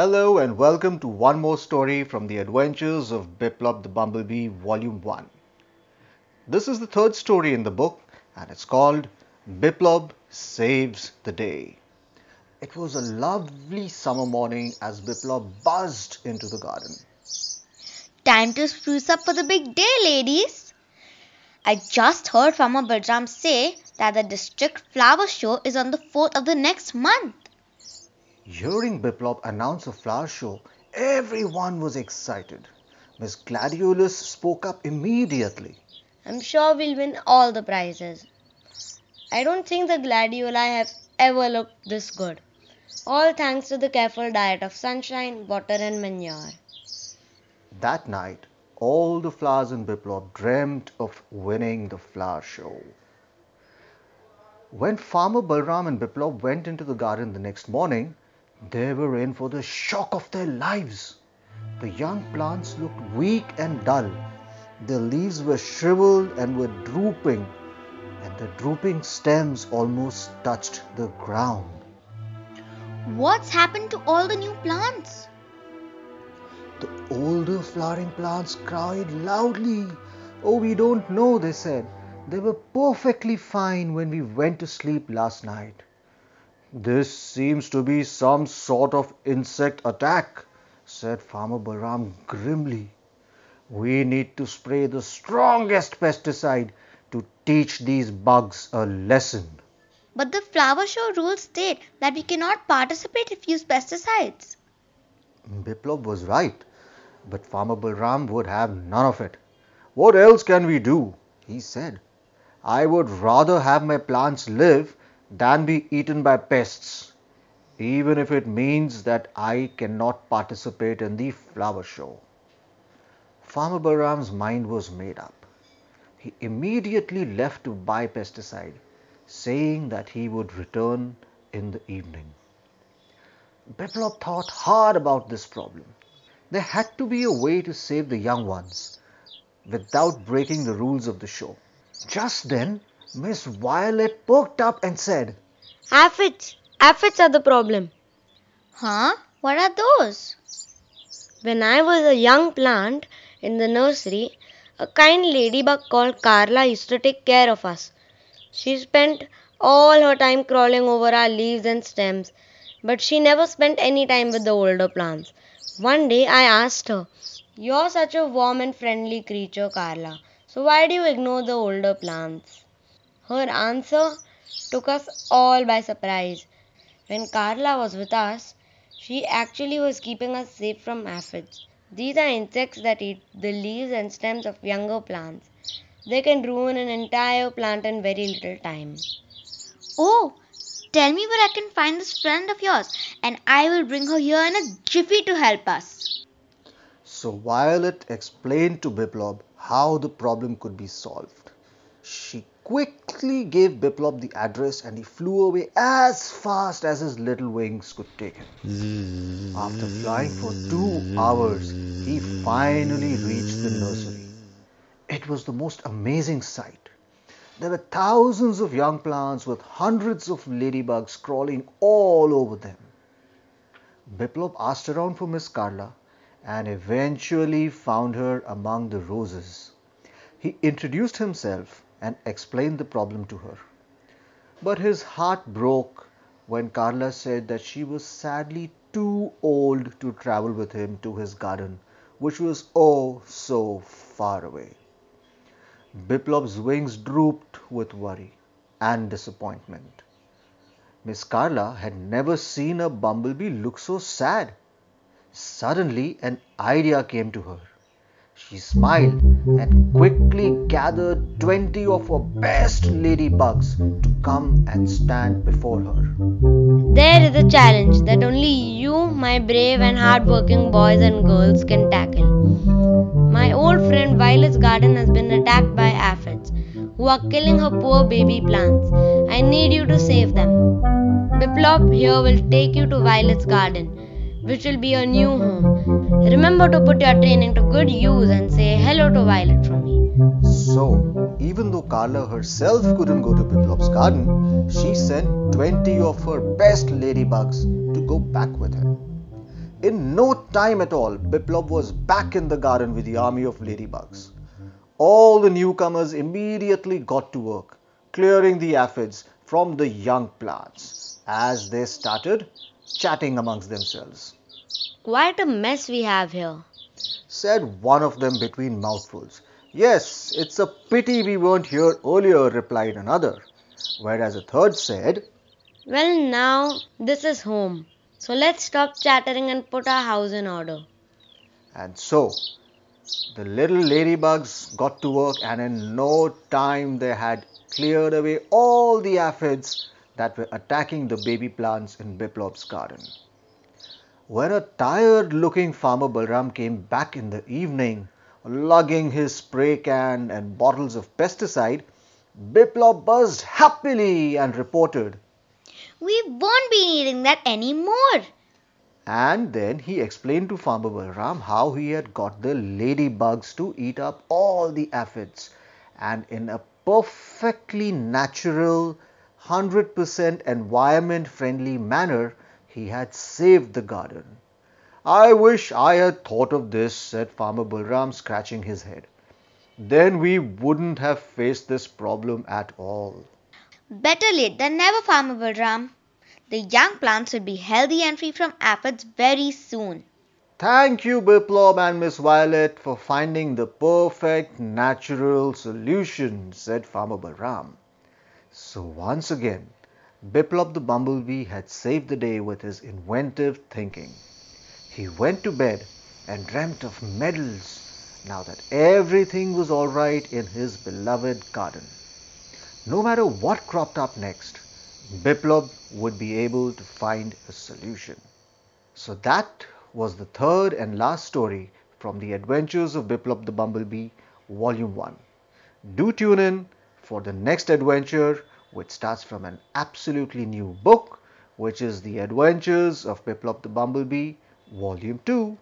Hello and welcome to one more story from the adventures of Biplop the Bumblebee, Volume 1. This is the third story in the book and it's called Biplop Saves the Day. It was a lovely summer morning as Biplop buzzed into the garden. Time to spruce up for the big day, ladies. I just heard Farmer Balram say that the district flower show is on the 4th of the next month. Hearing Biplop announce a flower show, everyone was excited. Miss Gladiolus spoke up immediately. I'm sure we'll win all the prizes. I don't think the gladioli have ever looked this good. All thanks to the careful diet of sunshine, water, and manure. That night, all the flowers in Biplop dreamt of winning the flower show. When Farmer Balram and Biplop went into the garden the next morning, they were in for the shock of their lives. The young plants looked weak and dull. Their leaves were shriveled and were drooping, and the drooping stems almost touched the ground. What's happened to all the new plants? The older flowering plants cried loudly. Oh, we don't know, they said. They were perfectly fine when we went to sleep last night. This seems to be some sort of insect attack, said Farmer Balram grimly. We need to spray the strongest pesticide to teach these bugs a lesson. But the flower show rules state that we cannot participate if we use pesticides. Biplop was right, but Farmer Balram would have none of it. What else can we do? he said. I would rather have my plants live than be eaten by pests, even if it means that I cannot participate in the flower show. Farmer Balram's mind was made up. He immediately left to buy pesticide, saying that he would return in the evening. Biplop thought hard about this problem. There had to be a way to save the young ones without breaking the rules of the show. Just then, Miss Violet perked up and said, Aphids! Aphids are the problem. Huh? What are those? When I was a young plant in the nursery, a kind ladybug called Carla used to take care of us. She spent all her time crawling over our leaves and stems, but she never spent any time with the older plants. One day I asked her, You're such a warm and friendly creature, Carla, so why do you ignore the older plants? Her answer took us all by surprise. When Carla was with us, she actually was keeping us safe from aphids. These are insects that eat the leaves and stems of younger plants. They can ruin an entire plant in very little time. Oh, tell me where I can find this friend of yours, and I will bring her here in a jiffy to help us. So Violet explained to Biplop how the problem could be solved. Quickly gave Biplop the address and he flew away as fast as his little wings could take him. After flying for two hours, he finally reached the nursery. It was the most amazing sight. There were thousands of young plants with hundreds of ladybugs crawling all over them. Biplop asked around for Miss Carla and eventually found her among the roses. He introduced himself and explained the problem to her. But his heart broke when Carla said that she was sadly too old to travel with him to his garden, which was oh so far away. Biplop's wings drooped with worry and disappointment. Miss Carla had never seen a bumblebee look so sad. Suddenly, an idea came to her. She smiled and quickly gathered 20 of her best ladybugs to come and stand before her. There is a challenge that only you, my brave and hard-working boys and girls, can tackle. My old friend Violet's garden has been attacked by aphids who are killing her poor baby plants. I need you to save them. Biplop here will take you to Violet's garden which will be your new home. Remember to put your training to good use and say hello to Violet from me. So, even though Carla herself couldn't go to Biplop's garden, she sent 20 of her best ladybugs to go back with him. In no time at all, Biplop was back in the garden with the army of ladybugs. All the newcomers immediately got to work, clearing the aphids from the young plants as they started chatting amongst themselves. Quite a mess we have here, said one of them between mouthfuls. Yes, it's a pity we weren't here earlier, replied another. Whereas a third said, Well, now this is home. So let's stop chattering and put our house in order. And so the little ladybugs got to work, and in no time they had cleared away all the aphids that were attacking the baby plants in Biplop's garden. When a tired looking farmer Balram came back in the evening, lugging his spray can and bottles of pesticide, Biplop buzzed happily and reported, We won't be needing that anymore. And then he explained to Farmer Balram how he had got the ladybugs to eat up all the aphids and in a perfectly natural, 100% environment friendly manner he had saved the garden. I wish I had thought of this, said Farmer Balram, scratching his head. Then we wouldn't have faced this problem at all. Better late than never, Farmer Balram. The young plants will be healthy and free from aphids very soon. Thank you, Biplop and Miss Violet, for finding the perfect natural solution, said Farmer Balram. So once again, Biplop the bumblebee had saved the day with his inventive thinking. He went to bed and dreamt of medals now that everything was all right in his beloved garden. No matter what cropped up next, Biplop would be able to find a solution. So that was the third and last story from the Adventures of Biplop the Bumblebee, Volume 1. Do tune in for the next adventure which starts from an absolutely new book, which is The Adventures of Biplop the Bumblebee, Volume 2.